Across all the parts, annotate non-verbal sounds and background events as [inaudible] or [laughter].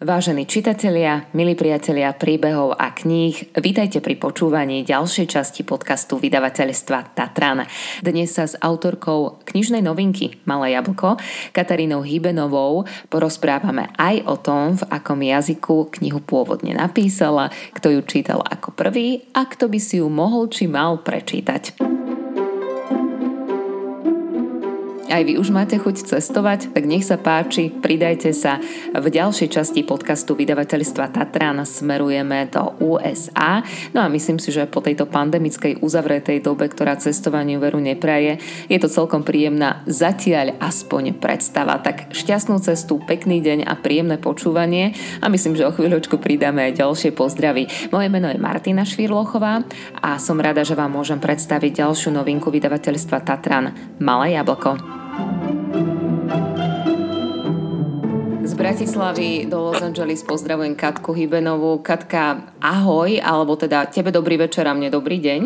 Vážení čitatelia, milí priatelia príbehov a kníh, vítajte pri počúvaní ďalšej časti podcastu vydavateľstva Tatran. Dnes sa s autorkou knižnej novinky Malé jablko, Katarínou Hybenovou, porozprávame aj o tom, v akom jazyku knihu pôvodne napísala, kto ju čítal ako prvý a kto by si ju mohol či mal prečítať. Aj vy už máte chuť cestovať, tak nech sa páči, pridajte sa. V ďalšej časti podcastu vydavateľstva Tatran smerujeme do USA. No a myslím si, že po tejto pandemickej uzavretej dobe, ktorá cestovaniu veru nepraje, je to celkom príjemná zatiaľ aspoň predstava. Tak šťastnú cestu, pekný deň a príjemné počúvanie a myslím, že o chvíľočku pridáme aj ďalšie pozdravy. Moje meno je Martina Švirlochová a som rada, že vám môžem predstaviť ďalšiu novinku vydavateľstva Tatran Malé jablko. Bratislavy do Los Angeles pozdravujem Katku Hybenovú. Katka, ahoj, alebo teda tebe dobrý večer a mne dobrý deň.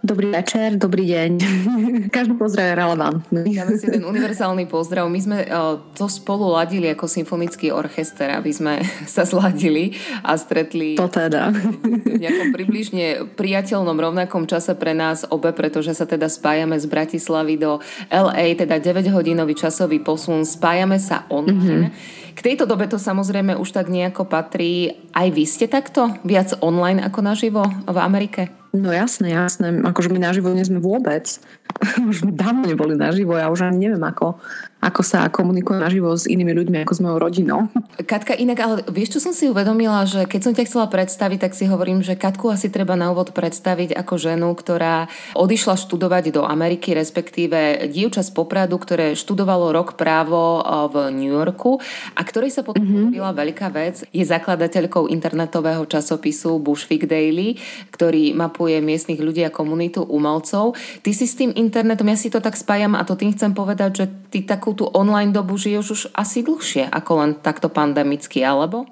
Dobrý večer, dobrý deň. [laughs] Každý pozdrav je relevantný. Dáme si ten univerzálny pozdrav. My sme uh, to spolu ladili ako symfonický orchester, aby sme [laughs] sa zladili a stretli to teda. v nejakom približne priateľnom rovnakom čase pre nás obe, pretože sa teda spájame z Bratislavy do LA, teda 9-hodinový časový posun. Spájame sa online. Mm-hmm. K tejto dobe to samozrejme už tak nejako patrí. Aj vy ste takto? Viac online ako naživo v Amerike? No jasné, jasné. Akože my naživo nie sme vôbec. [laughs] už dávno neboli naživo. Ja už ani neviem, ako, ako sa komunikuje naživo s inými ľuďmi, ako s mojou rodinou. Katka, inak, ale vieš, čo som si uvedomila, že keď som ťa chcela predstaviť, tak si hovorím, že Katku asi treba na úvod predstaviť ako ženu, ktorá odišla študovať do Ameriky, respektíve dievča z Popradu, ktoré študovalo rok právo v New Yorku a ktorej sa potom mm-hmm. veľká vec. Je zakladateľkou internetového časopisu Bushwick Daily, ktorý mapuje miestnych ľudí a komunitu umelcov. Ty si s tým internetom, ja si to tak spájam a to tým chcem povedať, že ty takú tú online dobu žiješ už asi dlhšie ako len takto pandemicky, alebo?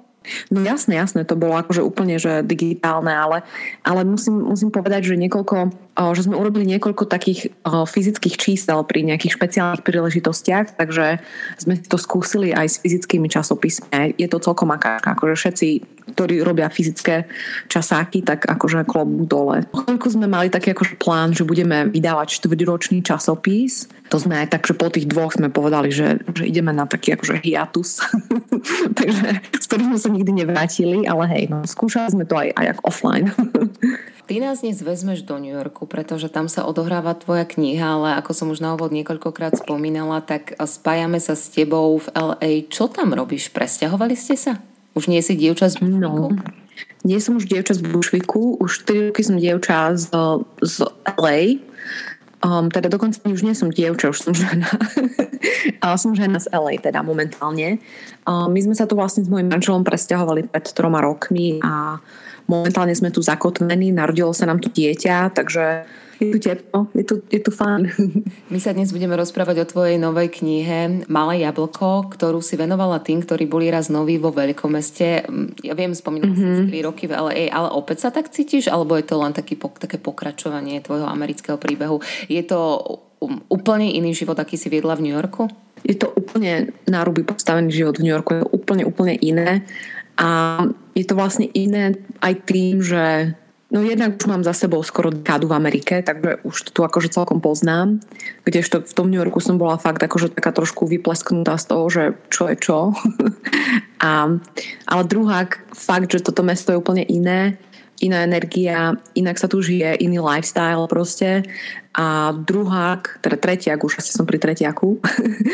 No jasné, jasné, to bolo akože úplne že digitálne, ale, ale musím, musím povedať, že niekoľko, že sme urobili niekoľko takých fyzických čísel pri nejakých špeciálnych príležitostiach, takže sme to skúsili aj s fyzickými časopismi. Je to celkom akáčka, akože všetci ktorí robia fyzické časáky, tak akože klobúk dole. Chvíľku sme mali taký akože plán, že budeme vydávať štvrťročný časopis. To sme aj tak, že po tých dvoch sme povedali, že, že ideme na taký akože hiatus. [laughs] Takže z ktorých sme sa nikdy nevrátili, ale hej, no, skúšali sme to aj, aj offline. [laughs] Ty nás dnes vezmeš do New Yorku, pretože tam sa odohráva tvoja kniha, ale ako som už na úvod niekoľkokrát spomínala, tak spájame sa s tebou v LA. Čo tam robíš? Presťahovali ste sa? Už nie si dievča z? No, nie som už dievča z Bushwicku, už 3 roky som dievča z, z LA. Um, teda dokonca už nie som dievča, už som žena. [laughs] Ale som žena z LA teda momentálne. Um, my sme sa tu vlastne s mojim manželom presťahovali pred troma rokmi a momentálne sme tu zakotvení, narodilo sa nám tu dieťa, takže je tu teplo, je tu, je tu fajn. My sa dnes budeme rozprávať o tvojej novej knihe Malé jablko, ktorú si venovala tým, ktorí boli raz noví vo veľkomeste. Ja viem, spomínam mm-hmm. si 3 roky v LA, ale opäť sa tak cítiš, alebo je to len taký, také pokračovanie tvojho amerického príbehu? Je to um, úplne iný život, aký si viedla v New Yorku? Je to úplne náruby postavený život v New Yorku, je to úplne, úplne iné. A je to vlastne iné aj tým, že No jednak už mám za sebou skoro dekádu v Amerike, takže už to tu akože celkom poznám. Kdežto v tom New Yorku som bola fakt akože taká trošku vyplesknutá z toho, že čo je čo. [laughs] A, ale druhá fakt, že toto mesto je úplne iné iná energia, inak sa tu žije, iný lifestyle proste. A druhák, teda tretiak, už asi som pri tretiaku,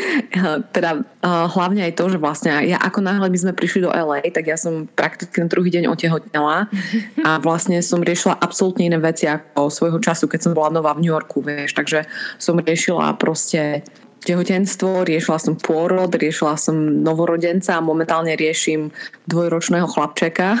[laughs] teda uh, hlavne aj to, že vlastne ja ako náhle my sme prišli do LA, tak ja som prakticky na druhý deň otehotnela [laughs] a vlastne som riešila absolútne iné veci ako svojho času, keď som bola nová v New Yorku, vieš, takže som riešila proste tehotenstvo, riešila som pôrod, riešila som novorodenca a momentálne riešim dvojročného chlapčeka.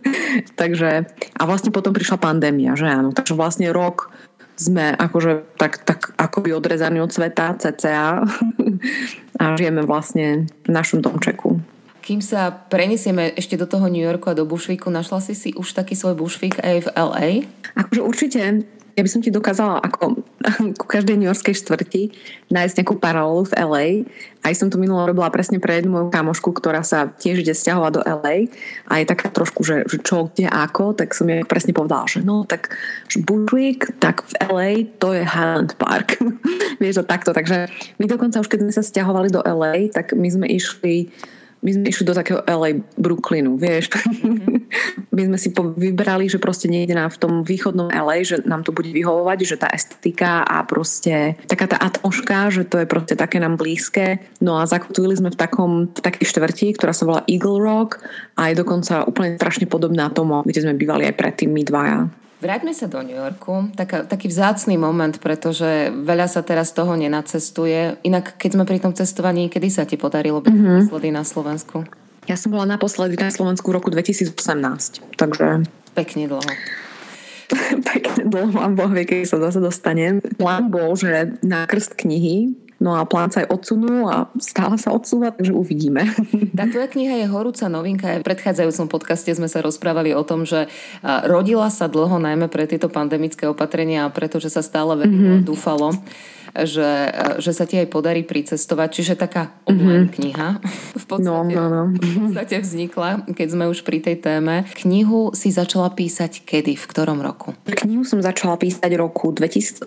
[laughs] takže, a vlastne potom prišla pandémia, že áno. Takže vlastne rok sme akože tak, tak akoby odrezaní od sveta, cca [laughs] a žijeme vlastne v našom domčeku. Kým sa prenesieme ešte do toho New Yorku a do Bushwicku, našla si si už taký svoj Bushwick aj v LA? Akože určite ja by som ti dokázala ako [laughs] ku každej New Yorkskej štvrti nájsť nejakú paralelu v LA. Aj som to minulo robila presne pre jednu moju kamošku, ktorá sa tiež ide stiahovať do LA a je taká trošku, že, že čo, kde, ako, tak som jej presne povedala, že no, tak že Bushwick, tak v LA to je Highland Park. [laughs] Vieš to takto, takže my dokonca už keď sme sa stiahovali do LA, tak my sme išli my sme išli do takého LA Brooklynu, vieš. Mm-hmm. [laughs] my sme si vybrali, že proste niekde na, v tom východnom LA, že nám to bude vyhovovať, že tá estetika a proste taká tá atmoška, že to je proste také nám blízke. No a zakotvili sme v takom, v takej štvrti, ktorá sa volá Eagle Rock a je dokonca úplne strašne podobná tomu, kde sme bývali aj predtým my dvaja. Vráťme sa do New Yorku. Tak, taký vzácný moment, pretože veľa sa teraz toho nenacestuje. Inak, keď sme pri tom cestovaní, kedy sa ti podarilo byť mm-hmm. naposledy na Slovensku? Ja som bola naposledy na Slovensku v roku 2018, takže... Pekne dlho. [laughs] Pekne dlho a Boh vie, keď sa zase dostanem. Plán bol, že na krst knihy No a plán sa aj odsunul a stále sa odsúva, takže uvidíme. [laughs] Tá tvoja kniha je horúca novinka. V predchádzajúcom podcaste sme sa rozprávali o tom, že rodila sa dlho najmä pre tieto pandemické opatrenia a pretože sa stále veľmi mm-hmm. dúfalo že, že sa ti aj podarí pricestovať. Čiže taká online mm-hmm. kniha v podstate, no, no, no. v podstate vznikla, keď sme už pri tej téme. Knihu si začala písať kedy? V ktorom roku? Knihu som začala písať roku 2015,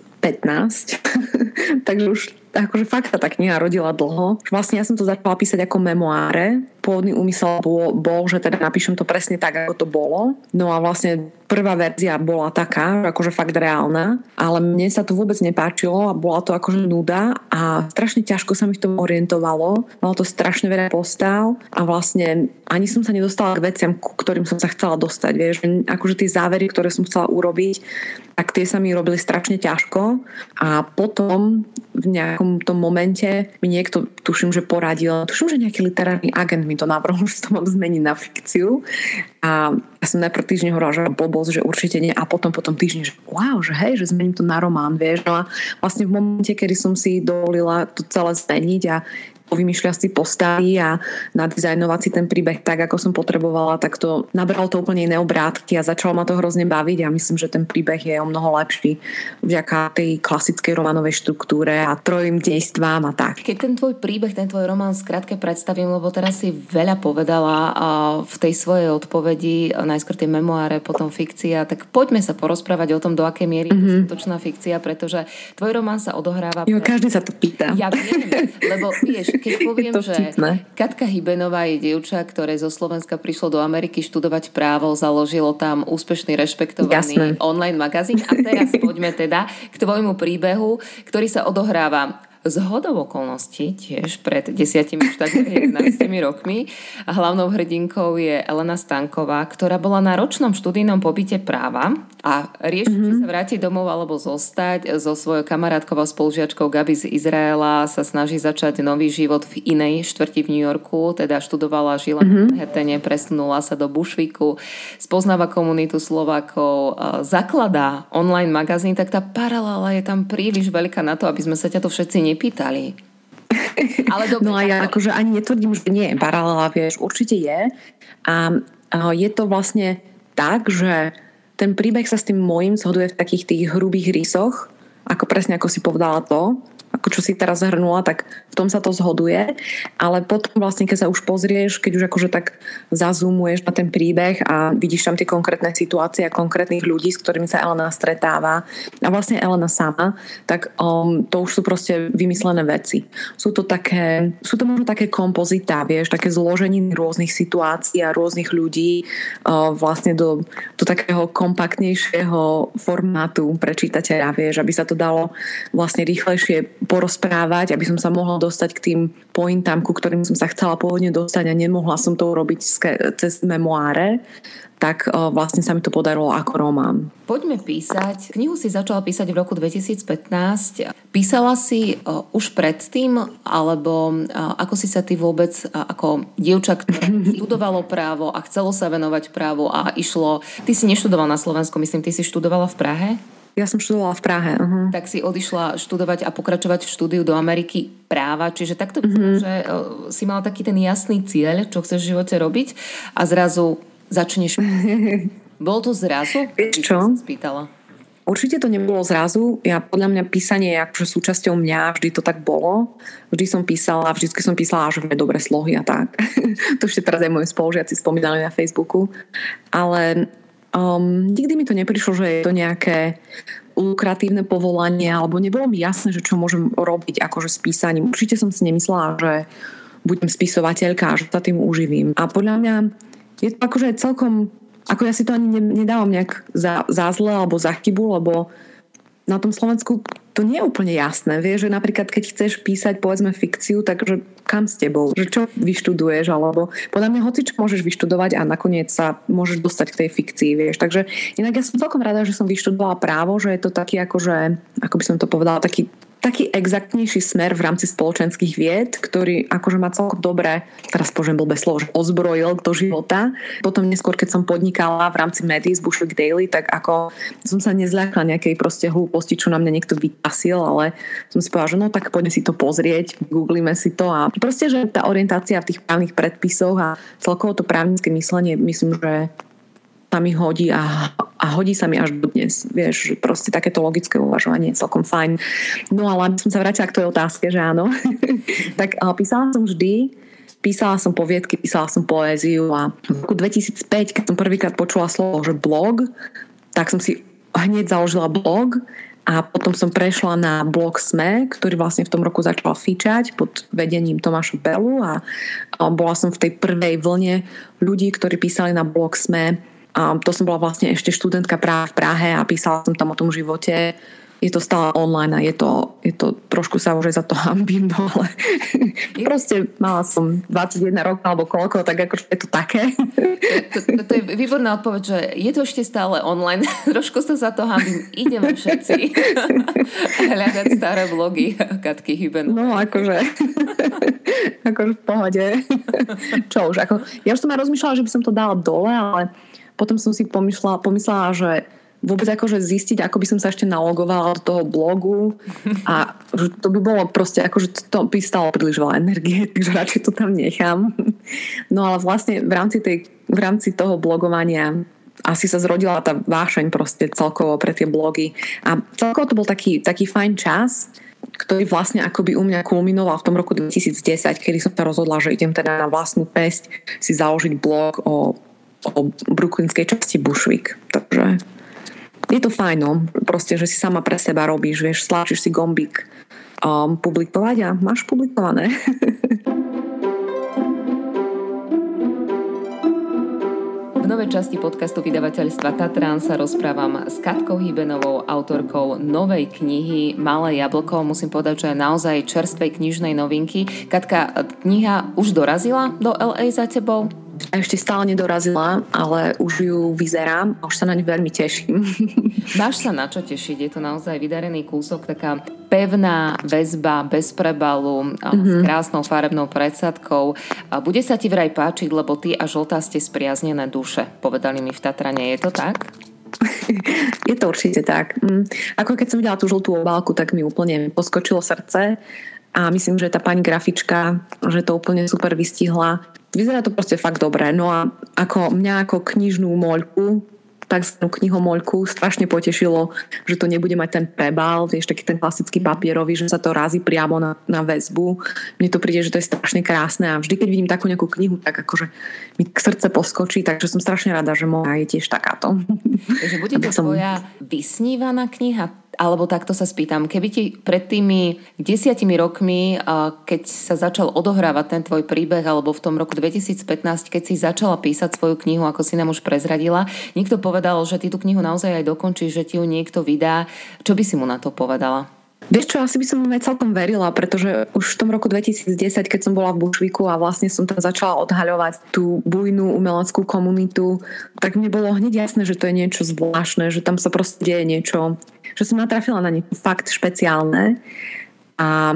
[laughs] takže už akože fakt sa tá kniha rodila dlho. Vlastne ja som to začala písať ako memoáre. Pôvodný úmysel bol, bol, že teda napíšem to presne tak, ako to bolo. No a vlastne prvá verzia bola taká, akože fakt reálna, ale mne sa to vôbec nepáčilo a bola to akože nuda a strašne ťažko sa mi v tom orientovalo. Malo to strašne veľa postav a vlastne ani som sa nedostala k veciam, ku ktorým som sa chcela dostať. Vieš, akože tie závery, ktoré som chcela urobiť, tak tie sa mi robili strašne ťažko a potom v nejakom tom momente mi niekto, tuším, že poradil, tuším, že nejaký literárny agent mi to navrhol, [laughs] že to mám zmeniť na fikciu a ja som najprv týždeň hovorila, že blbosť, že určite nie a potom potom týždeň, že wow, že hej, že zmením to na román, vieš. No a vlastne v momente, kedy som si dovolila to celé zmeniť a vymýšľať si postavy a nadizajnovať si ten príbeh tak, ako som potrebovala, tak to nabralo to úplne iné obrátky a začalo ma to hrozne baviť a myslím, že ten príbeh je o mnoho lepší vďaka tej klasickej romanovej štruktúre a trojím dejstvám a tak. Keď ten tvoj príbeh, ten tvoj román skrátke predstavím, lebo teraz si veľa povedala v tej svojej odpovedi, najskôr tie memoáre, potom fikcia, tak poďme sa porozprávať o tom, do akej miery mm-hmm. je mhm. skutočná fikcia, pretože tvoj román sa odohráva... Jo, každý sa to pýta. Ja viem, lebo vieš, keď [laughs] poviem, že Katka Hybenová je dievča, ktoré zo Slovenska prišlo do Ameriky študovať právo, založilo tam úspešný, rešpektovaný Jasné. online magazín. A teraz [laughs] poďme teda k tvojmu príbehu, ktorý sa odohráva z hodov okolností tiež pred 10 už 11 [laughs] rokmi. A hlavnou hrdinkou je Elena Stanková, ktorá bola na ročnom študijnom pobyte práva a rieši, mm-hmm. či sa vrátiť domov alebo zostať. So svojou kamarátkou a spolužiačkou Gabi z Izraela sa snaží začať nový život v inej štvrti v New Yorku, teda študovala, žila mm-hmm. v Hetene, presunula sa do Bushwicku, spoznáva komunitu Slovákov, zakladá online magazín, tak tá paralela je tam príliš veľká na to, aby sme sa ťa to všetci nepýtali. [laughs] Ale dobre, no a ja akože ani netvrdím, že nie je paralela, vieš, určite je. A, a je to vlastne tak, že ten príbeh sa s tým môjim zhoduje v takých tých hrubých rysoch, ako presne ako si povedala to, ako čo si teraz zhrnula, tak v tom sa to zhoduje. Ale potom vlastne, keď sa už pozrieš, keď už akože tak zazumuješ na ten príbeh a vidíš tam tie konkrétne situácie a konkrétnych ľudí, s ktorými sa Elena stretáva a vlastne Elena sama, tak um, to už sú proste vymyslené veci. Sú to také, sú to možno také kompozitá, vieš, také zložení rôznych situácií a rôznych ľudí uh, vlastne do, do takého kompaktnejšieho formátu pre čitateľa, vieš, aby sa to dalo vlastne rýchlejšie porozprávať, aby som sa mohla dostať k tým pointám, ku ktorým som sa chcela pôvodne dostať a nemohla som to urobiť cez memoáre, tak vlastne sa mi to podarilo ako román. Poďme písať. Knihu si začala písať v roku 2015. Písala si už predtým, alebo ako si sa ty vôbec ako dievča, ktoré [laughs] študovalo právo a chcelo sa venovať právu a išlo... Ty si neštudovala na Slovensku, myslím, ty si študovala v Prahe? Ja som študovala v Prahe. Uh-huh. Tak si odišla študovať a pokračovať v štúdiu do Ameriky práva, čiže takto uh-huh. že uh, si mala taký ten jasný cieľ, čo chceš v živote robiť a zrazu začneš. [laughs] Bol to zrazu? Vieš čo? spýtala. Určite to nebolo zrazu. Ja podľa mňa písanie je akože súčasťou mňa, vždy to tak bolo. Vždy som písala, vždy som písala že dobre slohy a tak. [laughs] to ešte teraz aj moji spolužiaci spomínali na Facebooku. Ale um, nikdy mi to neprišlo, že je to nejaké lukratívne povolanie, alebo nebolo mi jasné, že čo môžem robiť akože s písaním. Určite som si nemyslela, že budem spisovateľka a že sa tým uživím. A podľa mňa je to akože celkom ako ja si to ani nedávam nejak za, za zle alebo za chybu, lebo na tom Slovensku to nie je úplne jasné. Vieš, že napríklad keď chceš písať povedzme fikciu, takže kam s tebou? Že čo vyštuduješ? Alebo podľa mňa hoci čo môžeš vyštudovať a nakoniec sa môžeš dostať k tej fikcii, vieš. Takže inak ja som celkom rada, že som vyštudovala právo, že je to taký akože, ako by som to povedala, taký taký exaktnejší smer v rámci spoločenských vied, ktorý akože má celkom dobre, teraz poviem blbé slovo, že ozbrojil do života. Potom neskôr, keď som podnikala v rámci médií z Bushwick Daily, tak ako som sa nezľakla nejakej proste hlúposti, čo na mňa niekto vypasil, ale som si povedala, že no tak poďme si to pozrieť, googlíme si to a proste, že tá orientácia v tých právnych predpisoch a celkovo to právnické myslenie, myslím, že sa mi hodí a, a hodí sa mi až do dnes. Vieš, proste takéto logické uvažovanie je celkom fajn. No ale som sa vrátila k tvojej otázke, že áno. [laughs] tak písala som vždy, písala som poviedky, písala som poéziu a v roku 2005, keď som prvýkrát počula slovo, že blog, tak som si hneď založila blog a potom som prešla na blog SME, ktorý vlastne v tom roku začal fičať pod vedením Tomáša Belu a bola som v tej prvej vlne ľudí, ktorí písali na blog SME a to som bola vlastne ešte študentka práve v Prahe a písala som tam o tom živote. Je to stále online a je to, je to trošku sa už za to hambím, no ale [laughs] proste mala som 21 rokov alebo koľko, tak akože je to také. To, to, to je výborná odpoveď, že je to ešte stále online. [laughs] trošku sa za to hambím. Ideme všetci [laughs] hľadať staré blogy Katky Hyben. No akože akože v pohode. Čo už, ako, ja už som aj rozmýšľala, že by som to dala dole, ale potom som si pomyslela, pomyslela že vôbec akože zistiť, ako by som sa ešte nalogovala do toho blogu a že to by bolo proste akože to by stalo príliš veľa energie, [laughs] takže radšej to tam nechám. No ale vlastne v rámci, tej, v rámci toho blogovania asi sa zrodila tá vášeň proste celkovo pre tie blogy a celkovo to bol taký, taký fajn čas, ktorý vlastne akoby u mňa kulminoval v tom roku 2010, kedy som sa rozhodla, že idem teda na vlastnú pesť si založiť blog o o brooklynskej časti Bushwick. Takže je to fajn, no. Proste, že si sama pre seba robíš, vieš, stlačíš si gombík um, publikovať a máš publikované. [laughs] V novej časti podcastu vydavateľstva Tatran sa rozprávam s Katkou Hybenovou, autorkou novej knihy Malé jablko. Musím povedať, že je naozaj čerstvej knižnej novinky. Katka, kniha už dorazila do LA za tebou? Ešte stále nedorazila, ale už ju vyzerám a už sa na ňu veľmi teším. [laughs] Máš sa na čo tešiť, je to naozaj vydarený kúsok, taká pevná väzba bez prebalu mm-hmm. s krásnou farebnou predsadkou. Bude sa ti vraj páčiť, lebo ty a žltá ste spriaznené duše, povedali mi v Tatrane. Je to tak? [laughs] Je to určite tak. Mm. Ako keď som videla tú žltú obálku, tak mi úplne poskočilo srdce a myslím, že tá pani grafička, že to úplne super vystihla vyzerá to proste fakt dobre. No a ako mňa ako knižnú moľku, tzv. knihomoľku strašne potešilo, že to nebude mať ten prebal, vieš, taký ten klasický papierový, že sa to razí priamo na, na väzbu. Mne to príde, že to je strašne krásne a vždy, keď vidím takú nejakú knihu, tak akože mi srdce poskočí, takže som strašne rada, že moja je tiež takáto. Takže bude [laughs] to som... tvoja vysnívaná kniha? Alebo takto sa spýtam, keby ti pred tými desiatimi rokmi, keď sa začal odohrávať ten tvoj príbeh, alebo v tom roku 2015, keď si začala písať svoju knihu, ako si nám už prezradila, niekto povedal, že ty tú knihu naozaj aj dokončíš, že ti ju niekto vydá. Čo by si mu na to povedala? Vieš čo, asi by som aj celkom verila, pretože už v tom roku 2010, keď som bola v Bušviku a vlastne som tam začala odhaľovať tú bujnú umeleckú komunitu, tak mi bolo hneď jasné, že to je niečo zvláštne, že tam sa proste deje niečo, že som natrafila na niečo fakt špeciálne. A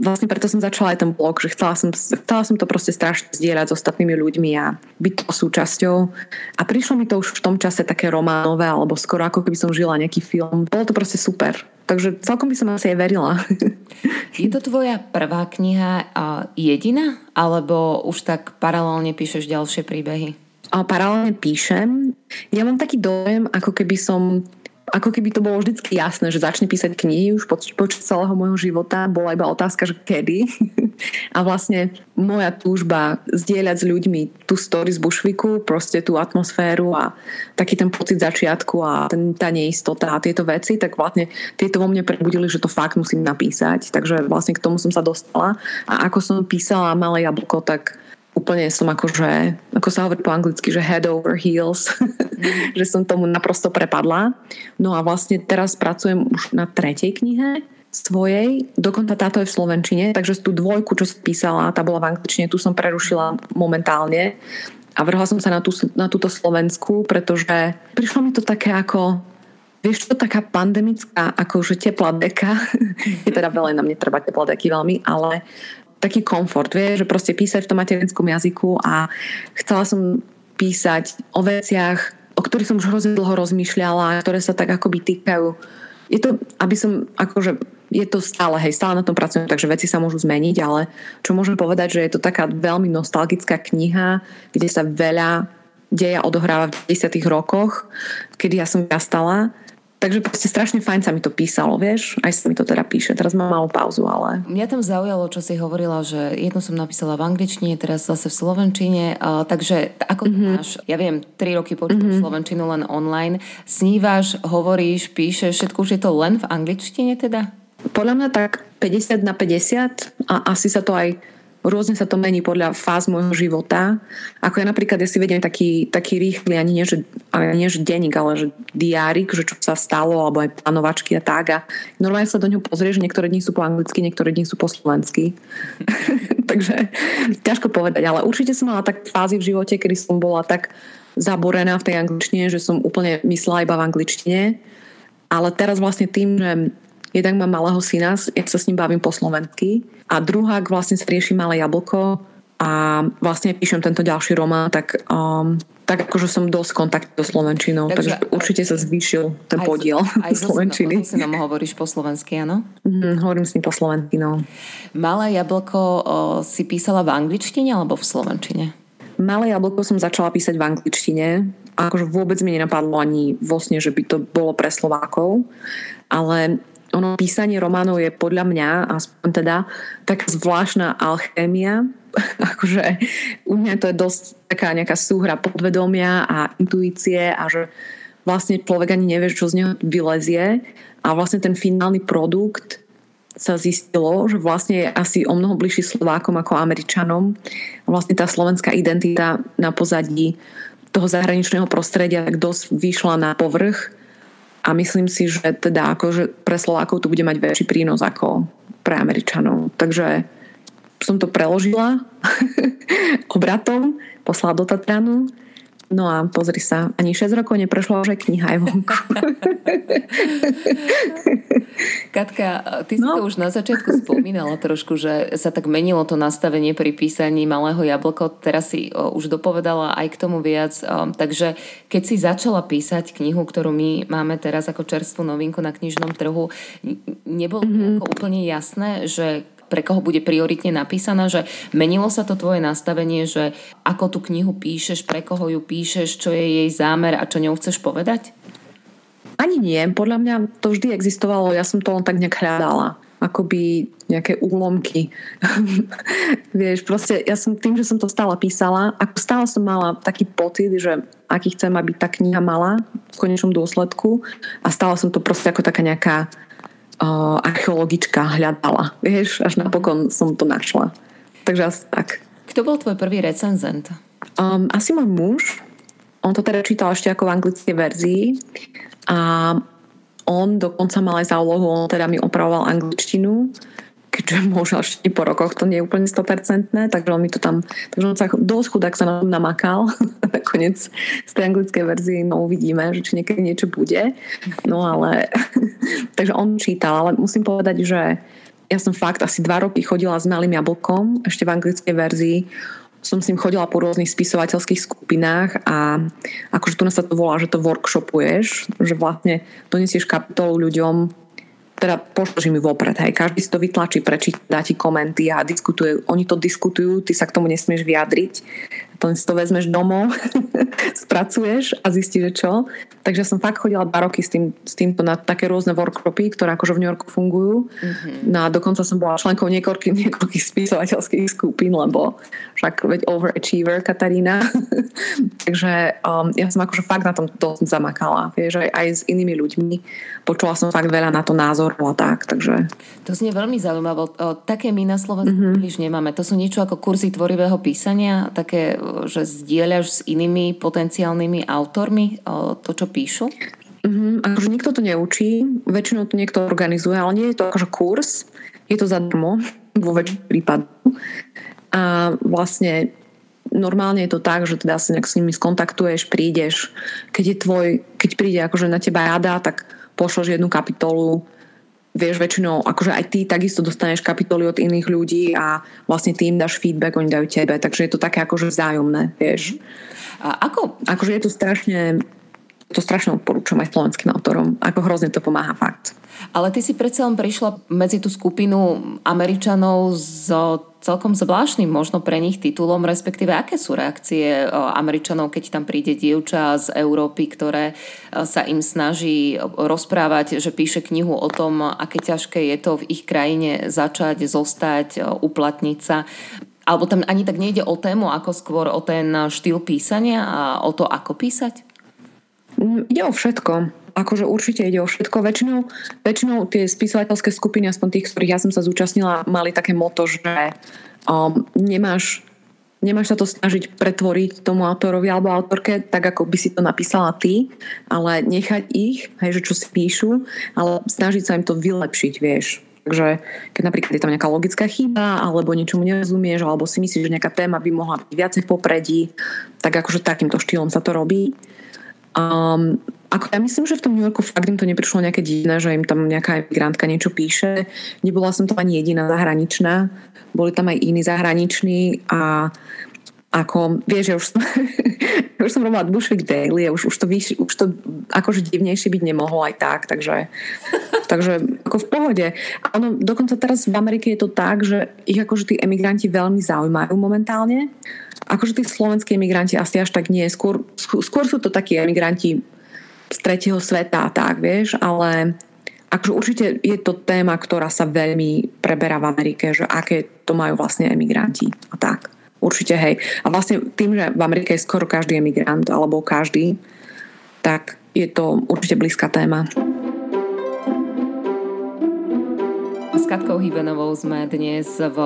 vlastne preto som začala aj ten blog, že chcela som, chcela som to proste strašne zdieľať s ostatnými ľuďmi a byť to súčasťou. A prišlo mi to už v tom čase také románové, alebo skoro ako keby som žila nejaký film. Bolo to proste super. Takže celkom by som asi aj verila. [laughs] Je to tvoja prvá kniha jediná? Alebo už tak paralelne píšeš ďalšie príbehy? A paralelne píšem. Ja mám taký dojem, ako keby som ako keby to bolo vždycky jasné, že začne písať knihy už poč- počas celého môjho života. Bola iba otázka, že kedy. [laughs] A vlastne moja túžba zdieľať s ľuďmi tú story z Bushwiku, proste tú atmosféru a taký ten pocit začiatku a ten, tá neistota a tieto veci, tak vlastne tieto vo mne prebudili, že to fakt musím napísať. Takže vlastne k tomu som sa dostala. A ako som písala Malé jablko, tak úplne som akože, ako sa hovorí po anglicky, že head over heels, [laughs] že som tomu naprosto prepadla. No a vlastne teraz pracujem už na tretej knihe svojej, dokonca táto je v Slovenčine, takže tú dvojku, čo som písala, tá bola v angličtine, tu som prerušila momentálne a vrhla som sa na, tú, na túto Slovensku, pretože prišlo mi to také ako Vieš, to taká pandemická, akože teplá deka. [laughs] Je teda veľa, na mne treba teplá deky veľmi, ale taký komfort, vie, že proste písať v tom materinskom jazyku a chcela som písať o veciach, o ktorých som už hrozne dlho rozmýšľala, ktoré sa tak akoby týkajú. Je to, aby som, akože, je to stále, hej, stále na tom pracujem, takže veci sa môžu zmeniť, ale čo môžem povedať, že je to taká veľmi nostalgická kniha, kde sa veľa deja odohráva v 10 rokoch, kedy ja som vyrastala Takže proste strašne fajn sa mi to písalo, vieš, aj sa mi to teda píše. Teraz mám malú pauzu, ale... Mňa tam zaujalo, čo si hovorila, že jednu som napísala v angličtine, teraz zase v slovenčine, uh, takže ako mm-hmm. máš, ja viem, tri roky počuť mm-hmm. slovenčinu len online, snívaš, hovoríš, píšeš, všetko už je to len v angličtine teda? Podľa mňa tak 50 na 50 a asi sa to aj rôzne sa to mení podľa fáz môjho života. Ako ja napríklad, ja si vediem taký, taký rýchly, ani nie, že, ale nie, že denník, ale že diárik, že čo sa stalo, alebo aj plánovačky a tak. A normálne sa do ňoho pozrieš, niektoré dni sú po anglicky, niektoré dni sú po slovensky. [laughs] Takže ťažko povedať, ale určite som mala tak fázy v živote, kedy som bola tak zaborená v tej angličtine, že som úplne myslela iba v angličtine. Ale teraz vlastne tým, že jednak mám malého syna, ja sa s ním bavím po slovensky a druhá vlastne sa rieši malé jablko a vlastne píšem tento ďalší román, tak, um, tak akože som dosť kontakt so Slovenčinou, takže, takže určite sa zvýšil ten aj, podiel aj [laughs] Slovenčiny. Aj nám hovoríš po slovensky, áno? Mm, hovorím s ním po slovensky, no. Malé jablko o, si písala v angličtine alebo v slovenčine? Malé jablko som začala písať v angličtine. Akože vôbec mi nenapadlo ani vo sne, že by to bolo pre Slovákov. Ale ono písanie románov je podľa mňa, aspoň teda, taká zvláštna alchémia. [laughs] akože u mňa to je dosť taká nejaká súhra podvedomia a intuície a že vlastne človek ani nevie, čo z neho vylezie a vlastne ten finálny produkt sa zistilo, že vlastne je asi o mnoho bližší Slovákom ako Američanom. Vlastne tá slovenská identita na pozadí toho zahraničného prostredia tak dosť vyšla na povrch a myslím si, že teda akože pre Slovákov to bude mať väčší prínos ako pre Američanov. Takže som to preložila [laughs] obratom, poslala do Tatranu No a pozri sa, ani 6 rokov neprešlo, že kniha je vonku. [laughs] Katka, ty no. si to už na začiatku spomínala trošku, že sa tak menilo to nastavenie pri písaní Malého jablko. Teraz si o, už dopovedala aj k tomu viac. O, takže keď si začala písať knihu, ktorú my máme teraz ako čerstvú novinku na knižnom trhu, nebolo mm-hmm. úplne jasné, že pre koho bude prioritne napísaná, že menilo sa to tvoje nastavenie, že ako tú knihu píšeš, pre koho ju píšeš, čo je jej zámer a čo ňou chceš povedať? Ani nie. Podľa mňa to vždy existovalo. Ja som to len tak nejak hľadala akoby nejaké úlomky. [laughs] Vieš, proste ja som tým, že som to stále písala, ako stále som mala taký pocit, že aký chcem, aby tá kniha mala v konečnom dôsledku a stále som to proste ako taká nejaká uh, archeologička hľadala. Vieš, až napokon som to našla. Takže asi tak. Kto bol tvoj prvý recenzent? Um, asi môj muž. On to teda čítal ešte ako v anglickej verzii a on dokonca mal aj za úlohu, on teda mi opravoval angličtinu keďže možno ešte po rokoch to nie je úplne 100%, takže on mi to tam, takže on sa dosť chudák sa na tom namakal, [laughs] nakoniec z tej anglickej verzie, no uvidíme, že či niekedy niečo bude, no ale [laughs] takže on čítal, ale musím povedať, že ja som fakt asi dva roky chodila s malým jablkom, ešte v anglickej verzii, som s ním chodila po rôznych spisovateľských skupinách a akože tu nás sa to volá, že to workshopuješ, že vlastne donesieš kapitolu ľuďom teda pošloží mi vopred, hej, každý si to vytlačí, prečíta, ti komenty a diskutuje, oni to diskutujú, ty sa k tomu nesmieš vyjadriť, to si to vezmeš domov [laughs] spracuješ a zistíš, že čo. Takže som fakt chodila dva roky s, tým, s týmto na také rôzne workshopy, ktoré akože v New Yorku fungujú. Mm-hmm. No a dokonca som bola členkou niekoľkých, [laughs] niekoľkých spisovateľských skupín, lebo však veď overachiever Katarína. [laughs] Takže um, ja som akože fakt na tom to zamakala. Vieš, aj, aj s inými ľuďmi. Počula som fakt veľa na to názor a tak. Takže... To znie veľmi zaujímavé. Také my na Slovensku mm-hmm. nemáme. To sú niečo ako kurzy tvorivého písania, také, že zdieľaš s inými potenciálnymi autormi to, čo píšu? Mm-hmm, akože nikto to neučí, väčšinou to niekto organizuje, ale nie je to akože kurz, je to zadarmo vo väčších prípadoch. A vlastne normálne je to tak, že teda sa nejak s nimi skontaktuješ, prídeš, keď je tvoj, keď príde akože na teba rada, tak pošleš jednu kapitolu, vieš, väčšinou, akože aj ty takisto dostaneš kapitoly od iných ľudí a vlastne tým dáš feedback, oni dajú tebe, takže je to také akože vzájomné, vieš. A ako? Akože je to strašne to strašne odporúčam aj slovenským autorom. Ako hrozne to pomáha fakt. Ale ty si predsa len prišla medzi tú skupinu Američanov s celkom zvláštnym možno pre nich titulom, respektíve aké sú reakcie Američanov, keď tam príde dievča z Európy, ktoré sa im snaží rozprávať, že píše knihu o tom, aké ťažké je to v ich krajine začať, zostať, uplatniť sa alebo tam ani tak nejde o tému, ako skôr o ten štýl písania a o to, ako písať? Mm, ide o všetko. Akože určite ide o všetko. Väčšinou, väčšinou tie spisovateľské skupiny, aspoň tých, ktorých ja som sa zúčastnila, mali také moto, že um, nemáš, nemáš sa to snažiť pretvoriť tomu autorovi alebo autorke tak, ako by si to napísala ty, ale nechať ich, hej, že čo si píšu, ale snažiť sa im to vylepšiť, vieš. Takže keď napríklad je tam nejaká logická chyba, alebo niečomu nerozumieš, alebo si myslíš, že nejaká téma by mohla byť viacej v popredí, tak akože takýmto štýlom sa to robí. Um, ako ja myslím, že v tom New Yorku fakt im to neprišlo nejaké divné, že im tam nejaká emigrantka niečo píše. Nebola som tam ani jediná zahraničná. Boli tam aj iní zahraniční a ako, vieš, ja už som, [laughs] ja už som robila Bushwick Daily a už, už, to, vyš, už to akože divnejšie byť nemohlo aj tak, takže, [laughs] takže ako v pohode. A ono, dokonca teraz v Amerike je to tak, že ich akože tí emigranti veľmi zaujímajú momentálne akože tí slovenskí emigranti asi až tak nie. Skôr, skôr sú to takí emigranti z tretieho sveta tak, vieš, ale akože určite je to téma, ktorá sa veľmi preberá v Amerike, že aké to majú vlastne emigranti a tak. Určite hej. A vlastne tým, že v Amerike je skoro každý emigrant, alebo každý, tak je to určite blízka téma. S Katkou Hybenovou sme dnes v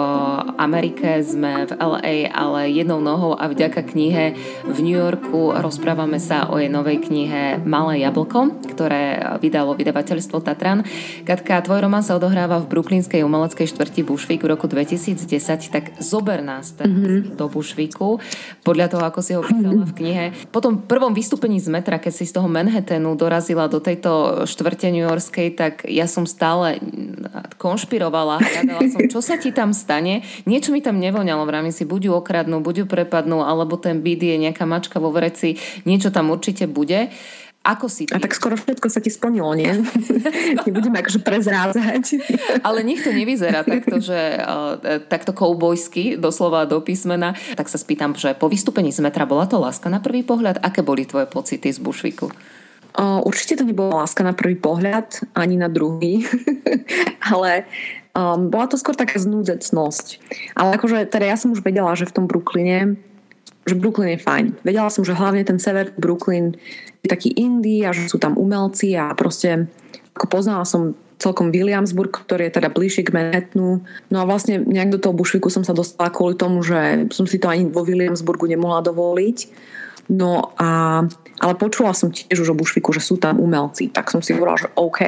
Amerike, sme v LA, ale jednou nohou a vďaka knihe v New Yorku rozprávame sa o jej novej knihe Malé jablko, ktoré vydalo vydavateľstvo Tatran. Katka, tvoj román sa odohráva v brooklynskej umeleckej štvrti Bushwick v roku 2010, tak zober nás mm-hmm. do Bushwicku, podľa toho, ako si ho písala v knihe. Po tom prvom vystúpení z metra, keď si z toho Manhattanu dorazila do tejto štvrte New Yorkskej, tak ja som stále konšpirovaná konšpirovala, hľadala som, čo sa ti tam stane. Niečo mi tam nevoňalo, vrami si, buď ju okradnú, buď ju prepadnú, alebo ten byt je nejaká mačka vo vreci, niečo tam určite bude. Ako si ty? A tak skoro všetko sa ti splnilo, nie? [laughs] Nebudeme akože prezrázať. Ale nech to nevyzerá takto, že uh, takto koubojsky, doslova do písmena. Tak sa spýtam, že po vystúpení z metra bola to láska na prvý pohľad? Aké boli tvoje pocity z Bušviku? Určite to nebola láska na prvý pohľad, ani na druhý, [laughs] ale um, bola to skôr taká znúdecnosť. Ale akože, teda ja som už vedela, že v tom Brooklyne, že Brooklyn je fajn. Vedela som, že hlavne ten sever Brooklyn je taký indie a že sú tam umelci a proste ako poznala som celkom Williamsburg, ktorý je teda bližšie k Manhattanu. No a vlastne nejak do toho Bushwicku som sa dostala kvôli tomu, že som si to ani vo Williamsburgu nemohla dovoliť. No a, ale počula som tiež už o Bušviku, že sú tam umelci, tak som si hovorila, že OK,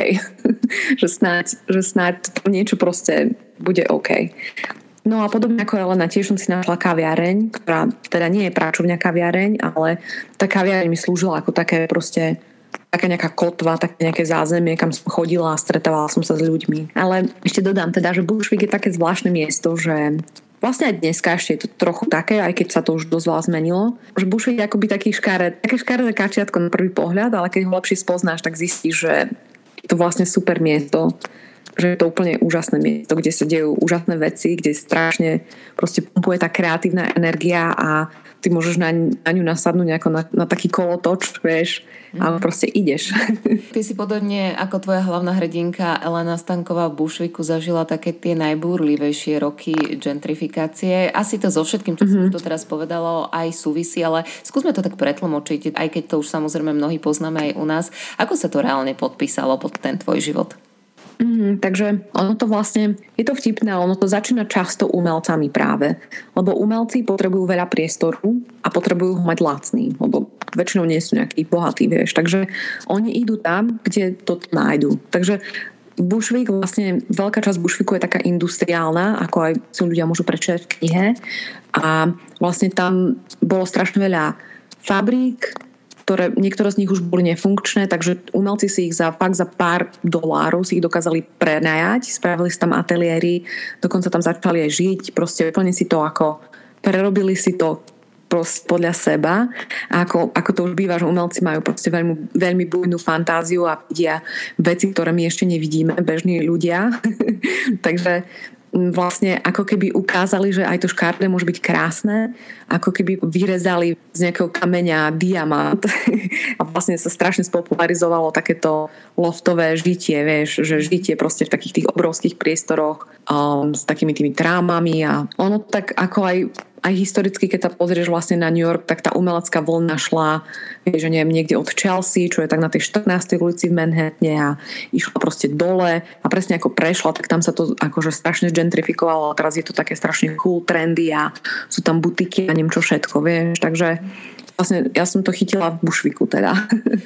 [laughs] že snáď, že snáď niečo proste bude OK. No a podobne ako Elena, tiež som si našla kaviareň, ktorá teda nie je práčovňa kaviareň, ale tá kaviareň mi slúžila ako také proste taká nejaká kotva, také nejaké zázemie, kam som chodila a stretávala som sa s ľuďmi. Ale ešte dodám teda, že Bushwick je také zvláštne miesto, že Vlastne aj dneska ešte je to trochu také, aj keď sa to už dosť veľa zmenilo, že Bushwick je akoby taký škáred, také škaredé kačiatko na prvý pohľad, ale keď ho lepšie spoznáš, tak zistíš, že je to vlastne super miesto že je to úplne úžasné miesto, kde sa dejú úžasné veci, kde strašne proste pumpuje tá kreatívna energia a ty môžeš na, na ňu nasadnúť nejako na, na taký kolotoč, vieš, mm. ale proste ideš. [laughs] Ty si podobne ako tvoja hlavná hrdinka Elena Stanková v Bušviku zažila také tie najbúrlivejšie roky gentrifikácie. Asi to so všetkým, čo mm-hmm. si to teraz povedalo, aj súvisí, ale skúsme to tak pretlmočiť, aj keď to už samozrejme mnohí poznáme aj u nás. Ako sa to reálne podpísalo pod ten tvoj život? Mm, takže ono to vlastne, je to vtipné, ono to začína často umelcami práve. Lebo umelci potrebujú veľa priestoru a potrebujú ho mať lacný, lebo väčšinou nie sú nejakí bohatí, vieš. Takže oni idú tam, kde to nájdu. Takže Bushwick, vlastne veľká časť Bushwicku je taká industriálna, ako aj si ľudia môžu prečítať v knihe. A vlastne tam bolo strašne veľa fabrík, ktoré, niektoré z nich už boli nefunkčné, takže umelci si ich za, fakt za pár dolárov si ich dokázali prenajať, spravili si tam ateliéry, dokonca tam začali aj žiť, proste úplne si to ako prerobili si to proste podľa seba. A ako, ako to už býva, že umelci majú proste veľmi, veľmi bujnú fantáziu a vidia veci, ktoré my ešte nevidíme, bežní ľudia. [laughs] Takže vlastne ako keby ukázali, že aj to škardé môže byť krásne, ako keby vyrezali z nejakého kameňa diamant [laughs] a vlastne sa strašne spopularizovalo takéto loftové žitie, vieš, že žitie proste v takých tých obrovských priestoroch um, s takými tými trámami a ono tak ako aj aj historicky, keď sa pozrieš vlastne na New York, tak tá umelecká vlna šla, že neviem, niekde od Chelsea, čo je tak na tej 14. ulici v Manhattane a išla proste dole a presne ako prešla, tak tam sa to akože strašne gentrifikovalo a teraz je to také strašne cool, trendy a sú tam butiky a neviem čo všetko, vieš, takže vlastne ja som to chytila v Bušviku teda.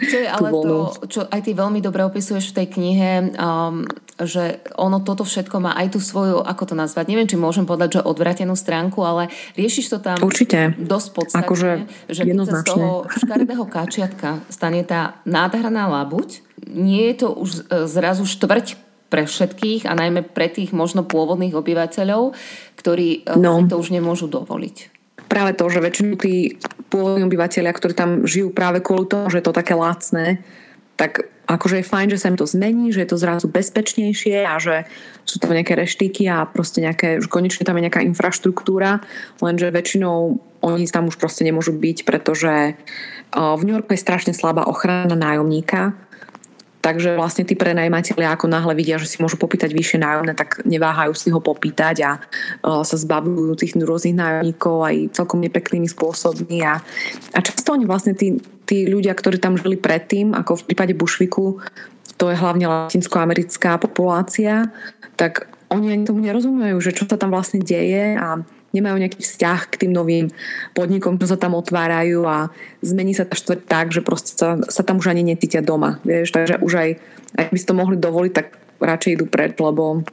Čo je [laughs] ale to, čo aj ty veľmi dobre opisuješ v tej knihe, um, že ono toto všetko má aj tú svoju, ako to nazvať, neviem, či môžem povedať, že odvratenú stránku, ale riešiš to tam Určite. dosť podstatne, akože že z toho škaredého kačiatka stane tá nádherná labuť, nie je to už e, zrazu štvrť pre všetkých a najmä pre tých možno pôvodných obyvateľov, ktorí e, no. si to už nemôžu dovoliť práve to, že väčšinu tí pôvodní obyvateľia, ktorí tam žijú práve kvôli tomu, že je to také lacné, tak akože je fajn, že sa im to zmení, že je to zrazu bezpečnejšie a že sú tam nejaké reštíky a proste nejaké, že konečne tam je nejaká infraštruktúra, lenže väčšinou oni tam už proste nemôžu byť, pretože v New Yorku je strašne slabá ochrana nájomníka, Takže vlastne tí prenajmatelia ako náhle vidia, že si môžu popýtať vyššie nájomné, tak neváhajú si ho popýtať a sa zbavujú tých rôznych nájomníkov aj celkom nepeknými spôsobmi. A, a často oni vlastne tí, tí ľudia, ktorí tam žili predtým, ako v prípade Bushviku, to je hlavne latinskoamerická populácia, tak oni ani tomu nerozumejú, že čo sa tam vlastne deje a nemajú nejaký vzťah k tým novým podnikom, čo sa tam otvárajú a zmení sa tá štvrť tak, že proste sa, sa tam už ani necítia doma. Vieš? Takže už aj, aj by si to mohli dovoliť, tak radšej idú preč, lebo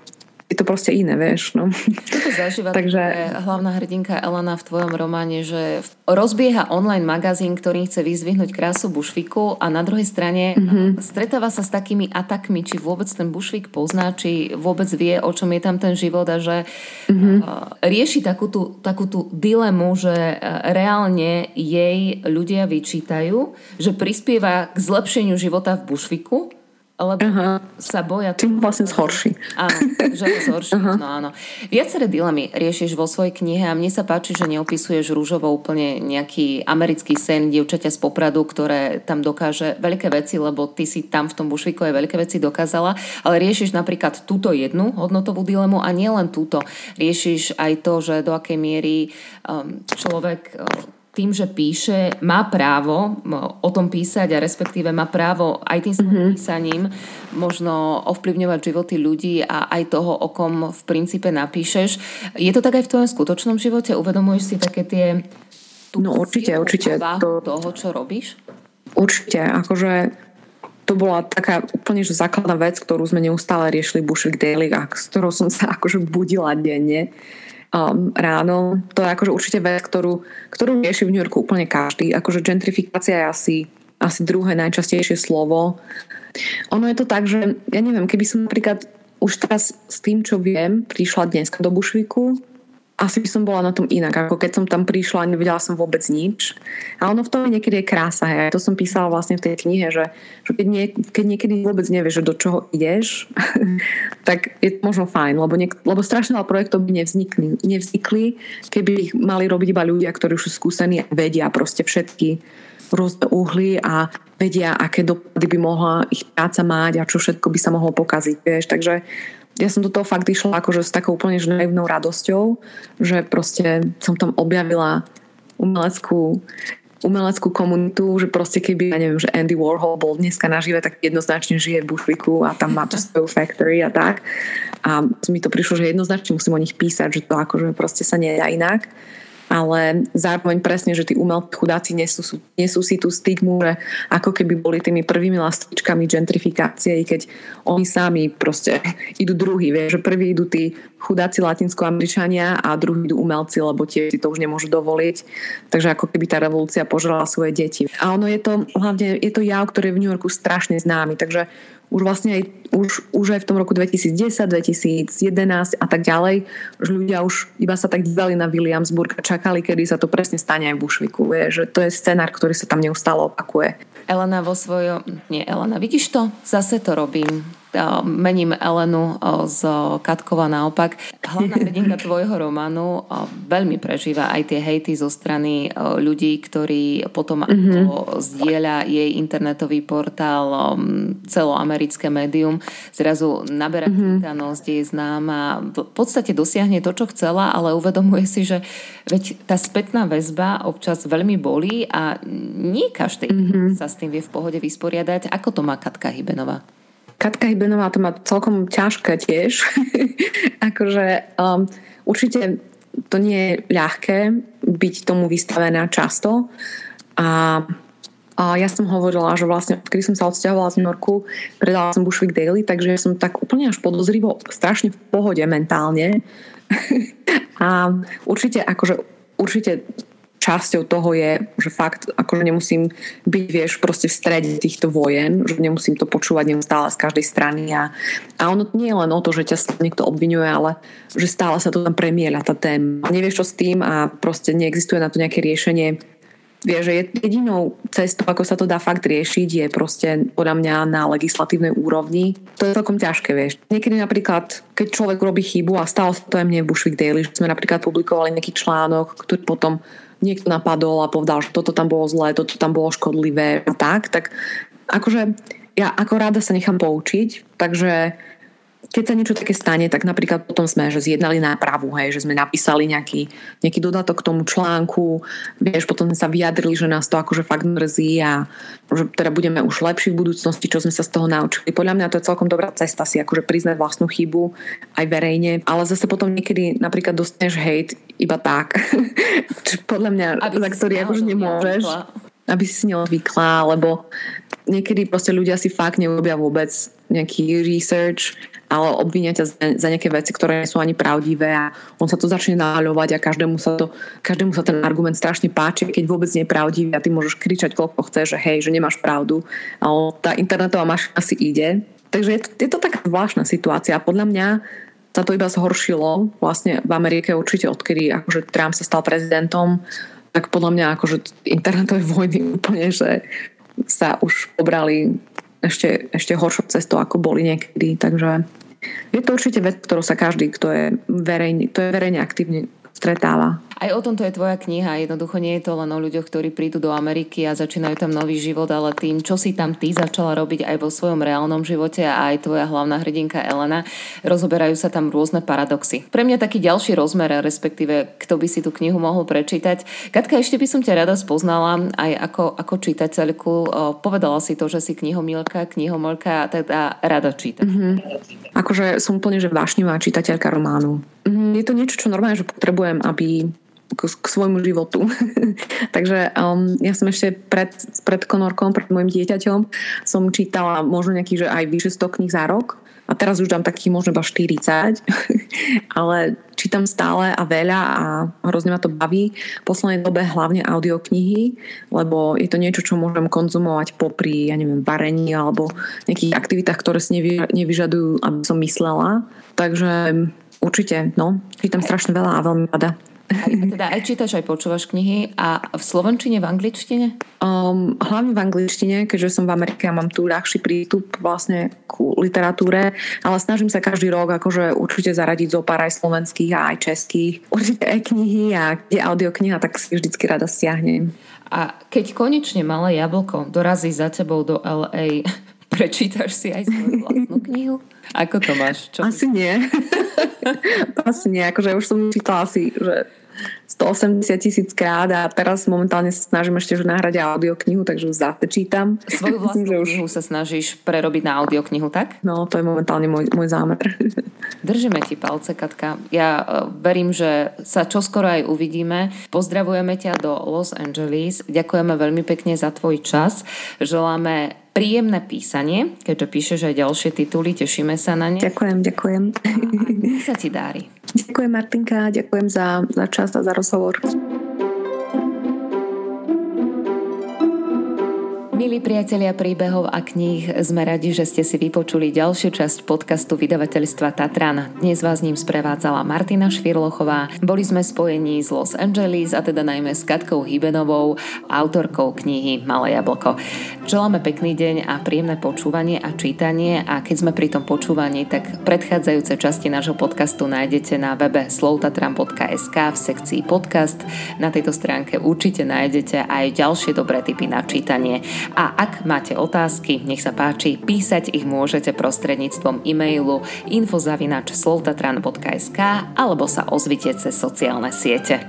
je to proste iné, vieš. No. Toto zažíva [laughs] Takže... hlavná hrdinka Elena v tvojom románe, že rozbieha online magazín, ktorý chce vyzvihnúť krásu Bušviku a na druhej strane mm-hmm. stretáva sa s takými atakmi, či vôbec ten Bušvik pozná, či vôbec vie, o čom je tam ten život a že mm-hmm. rieši takú tú, takú tú dilemu, že reálne jej ľudia vyčítajú, že prispieva k zlepšeniu života v Bušviku, lebo uh-huh. sa boja... Tým vlastne zhorší. Áno, že ho zhorší. Uh-huh. No áno. Viaceré dilemy riešiš vo svojej knihe a mne sa páči, že neopisuješ rúžovo úplne nejaký americký sen dievčaťa z Popradu, ktoré tam dokáže veľké veci, lebo ty si tam v tom bušviku aj veľké veci dokázala, ale riešiš napríklad túto jednu hodnotovú dilemu a nielen túto. Riešiš aj to, že do akej miery um, človek um, tým, že píše, má právo o tom písať a respektíve má právo aj tým svojím mm-hmm. písaním možno ovplyvňovať životy ľudí a aj toho, o kom v princípe napíšeš. Je to tak aj v tvojom skutočnom živote? Uvedomuješ si také tie no určite, určite. To, toho, čo robíš? Určite, akože to bola taká úplne že základná vec, ktorú sme neustále riešili Bushwick Daily a s ktorou som sa akože budila denne um, ráno. To je akože určite vec, ktorú, ktorú rieši v New Yorku úplne každý. Akože gentrifikácia je asi, asi druhé najčastejšie slovo. Ono je to tak, že ja neviem, keby som napríklad už teraz s tým, čo viem, prišla dneska do Bušviku asi by som bola na tom inak, ako keď som tam prišla a nevedela som vôbec nič. A ono v tom niekedy je krása. Hej. To som písala vlastne v tej knihe, že, že keď, nie, keď niekedy vôbec nevieš, že do čoho ideš, [laughs] tak je to možno fajn, lebo, niek- lebo strašne veľa projektov by nevznikli, nevznikli, keby ich mali robiť iba ľudia, ktorí už sú skúsení a vedia proste všetky rôzne uhly a vedia, aké dopady by mohla ich práca mať a čo všetko by sa mohlo pokaziť. Vieš. Takže ja som do toho fakt išla akože s takou úplne naivnou radosťou, že proste som tam objavila umeleckú umeleckú komunitu, že proste keby, ja neviem, že Andy Warhol bol dneska nažive, tak jednoznačne žije v Bushwicku a tam má to [laughs] svoju factory a tak. A mi to prišlo, že jednoznačne musím o nich písať, že to akože proste sa nedá inak ale zároveň presne, že tí umelci chudáci nesú, nesú si tú stigmu, že ako keby boli tými prvými lastičkami gentrifikácie, keď oni sami proste idú druhý, vie, že prví idú tí chudáci latinskoameričania a druhý idú umelci, lebo tie si to už nemôžu dovoliť. Takže ako keby tá revolúcia požrala svoje deti. A ono je to, hlavne je to jav, ktorý je v New Yorku strašne známy, takže už vlastne aj, už, už aj v tom roku 2010, 2011 a tak ďalej, že ľudia už iba sa tak dívali na Williamsburg a čakali, kedy sa to presne stane aj v Bushwicku. Vie, že to je scenár, ktorý sa tam neustále opakuje. Elena vo svojom... Nie, Elena, vidíš to? Zase to robím mením Elenu z Katkova naopak. Hlavná hrdinka tvojho románu veľmi prežíva aj tie hejty zo strany ľudí, ktorí potom mm-hmm. zdieľa jej internetový portál celoamerické médium. Zrazu naberá mm-hmm. je známa, v podstate dosiahne to, čo chcela, ale uvedomuje si, že veď tá spätná väzba občas veľmi bolí a nie každý mm-hmm. sa s tým vie v pohode vysporiadať. Ako to má Katka Hybenová? Katka Hybenová to má celkom ťažké tiež. [laughs] akože um, určite to nie je ľahké byť tomu vystavená často. A, a ja som hovorila, že vlastne kedy som sa odsťahovala z New Yorku, predala som Bushwick Daily, takže som tak úplne až podozrivo strašne v pohode mentálne. [laughs] a určite akože určite časťou toho je, že fakt akože nemusím byť, vieš, proste v strede týchto vojen, že nemusím to počúvať neustále z každej strany a, a ono nie je len o to, že ťa niekto obvinuje, ale že stále sa to tam premieľa tá téma. Nevieš čo s tým a proste neexistuje na to nejaké riešenie. Vieš, že jedinou cestou, ako sa to dá fakt riešiť, je proste podľa mňa na legislatívnej úrovni. To je celkom ťažké, vieš. Niekedy napríklad, keď človek robí chybu a stalo sa to aj mne v Bushwick Daily, že sme napríklad publikovali nejaký článok, ktorý potom niekto napadol a povedal, že toto tam bolo zlé, toto tam bolo škodlivé a tak, tak akože ja ako rada sa nechám poučiť, takže keď sa niečo také stane, tak napríklad potom sme že zjednali nápravu, hej, že sme napísali nejaký, nejaký dodatok k tomu článku, vieš, potom sme sa vyjadrili, že nás to akože fakt mrzí a že teda budeme už lepší v budúcnosti, čo sme sa z toho naučili. Podľa mňa to je celkom dobrá cesta si akože priznať vlastnú chybu aj verejne, ale zase potom niekedy napríklad dostaneš hate iba tak, [laughs] podľa mňa, aby za ktorý akože nemôžeš. Aby si neodvykla, lebo niekedy proste ľudia si fakt neurobia vôbec nejaký research ale obvinia ťa za, nejaké veci, ktoré nie sú ani pravdivé a on sa to začne náľovať a každému sa, to, každému sa ten argument strašne páči, keď vôbec nie je pravdivý a ty môžeš kričať, koľko chceš, že hej, že nemáš pravdu, ale tá internetová mašina si ide. Takže je to, je to taká zvláštna situácia a podľa mňa sa to iba zhoršilo vlastne v Amerike určite odkedy akože Trump sa stal prezidentom, tak podľa mňa akože internetové vojny [laughs] úplne, že sa už pobrali ešte, ešte horšou cestou, ako boli niekedy. Takže je to určite vec, ktorú sa každý, kto je verejne, kto je verejne aktívne stretáva. Aj o tomto je tvoja kniha. Jednoducho nie je to len o ľuďoch, ktorí prídu do Ameriky a začínajú tam nový život, ale tým, čo si tam ty začala robiť aj vo svojom reálnom živote a aj tvoja hlavná hrdinka Elena, rozoberajú sa tam rôzne paradoxy. Pre mňa taký ďalší rozmer, respektíve kto by si tú knihu mohol prečítať. Katka, ešte by som ťa rada spoznala aj ako, ako čitateľku. Povedala si to, že si knihomilka, knihomolka a teda rada číta. Mm-hmm. Akože som úplne že vášnivá čitateľka románu. Mm-hmm. Je to niečo, čo normálne, že potrebujem, aby k, svojmu životu. [laughs] Takže um, ja som ešte pred, pred konorkom, pred môjim dieťaťom som čítala možno nejakých, že aj vyše 100 kníh za rok a teraz už dám takých možno iba 40, [laughs] ale čítam stále a veľa a hrozne ma to baví. V poslednej dobe hlavne audioknihy, lebo je to niečo, čo môžem konzumovať popri, ja neviem, varení alebo nejakých aktivitách, ktoré si nevy, nevyžadujú, aby som myslela. Takže určite, no. Čítam strašne veľa a veľmi rada. Teda aj čítaš, aj počúvaš knihy a v slovenčine, v angličtine? Um, hlavne v angličtine, keďže som v Amerike a mám tu ľahší prístup vlastne ku literatúre, ale snažím sa každý rok akože určite zaradiť zo pár aj slovenských a aj českých. Určite aj knihy a je audiokniha, tak si vždycky rada stiahnem. A keď konečne malé jablko dorazí za tebou do LA, prečítaš si aj svoju vlastnú knihu? Ako to máš? Čo asi nie. [laughs] asi nie. Akože už som čítala asi, že 180 tisíc krát a teraz momentálne sa snažím ešte že nahrať audioknihu, takže zase čítam. Svoju vlastnú Myslím, knihu už... sa snažíš prerobiť na audioknihu, tak? No, to je momentálne môj, môj zámer. [laughs] Držíme ti palce, Katka. Ja e, verím, že sa čoskoro aj uvidíme. Pozdravujeme ťa do Los Angeles. Ďakujeme veľmi pekne za tvoj čas. Želáme príjemné písanie, keďže píšeš aj ďalšie tituly, tešíme sa na ne. Ďakujem, ďakujem. A sa ti dári. Ďakujem Martinka, ďakujem za, za čas a za rozhovor. Milí priatelia príbehov a kníh, sme radi, že ste si vypočuli ďalšiu časť podcastu vydavateľstva Tatran. Dnes vás ním sprevádzala Martina Švirlochová. Boli sme spojení z Los Angeles a teda najmä s Katkou Hybenovou, autorkou knihy Malé jablko. Želáme pekný deň a príjemné počúvanie a čítanie a keď sme pri tom počúvaní, tak predchádzajúce časti nášho podcastu nájdete na webe slovtatran.sk v sekcii podcast. Na tejto stránke určite nájdete aj ďalšie dobré tipy na čítanie. A ak máte otázky, nech sa páči, písať ich môžete prostredníctvom e-mailu infozavinač alebo sa ozvite cez sociálne siete.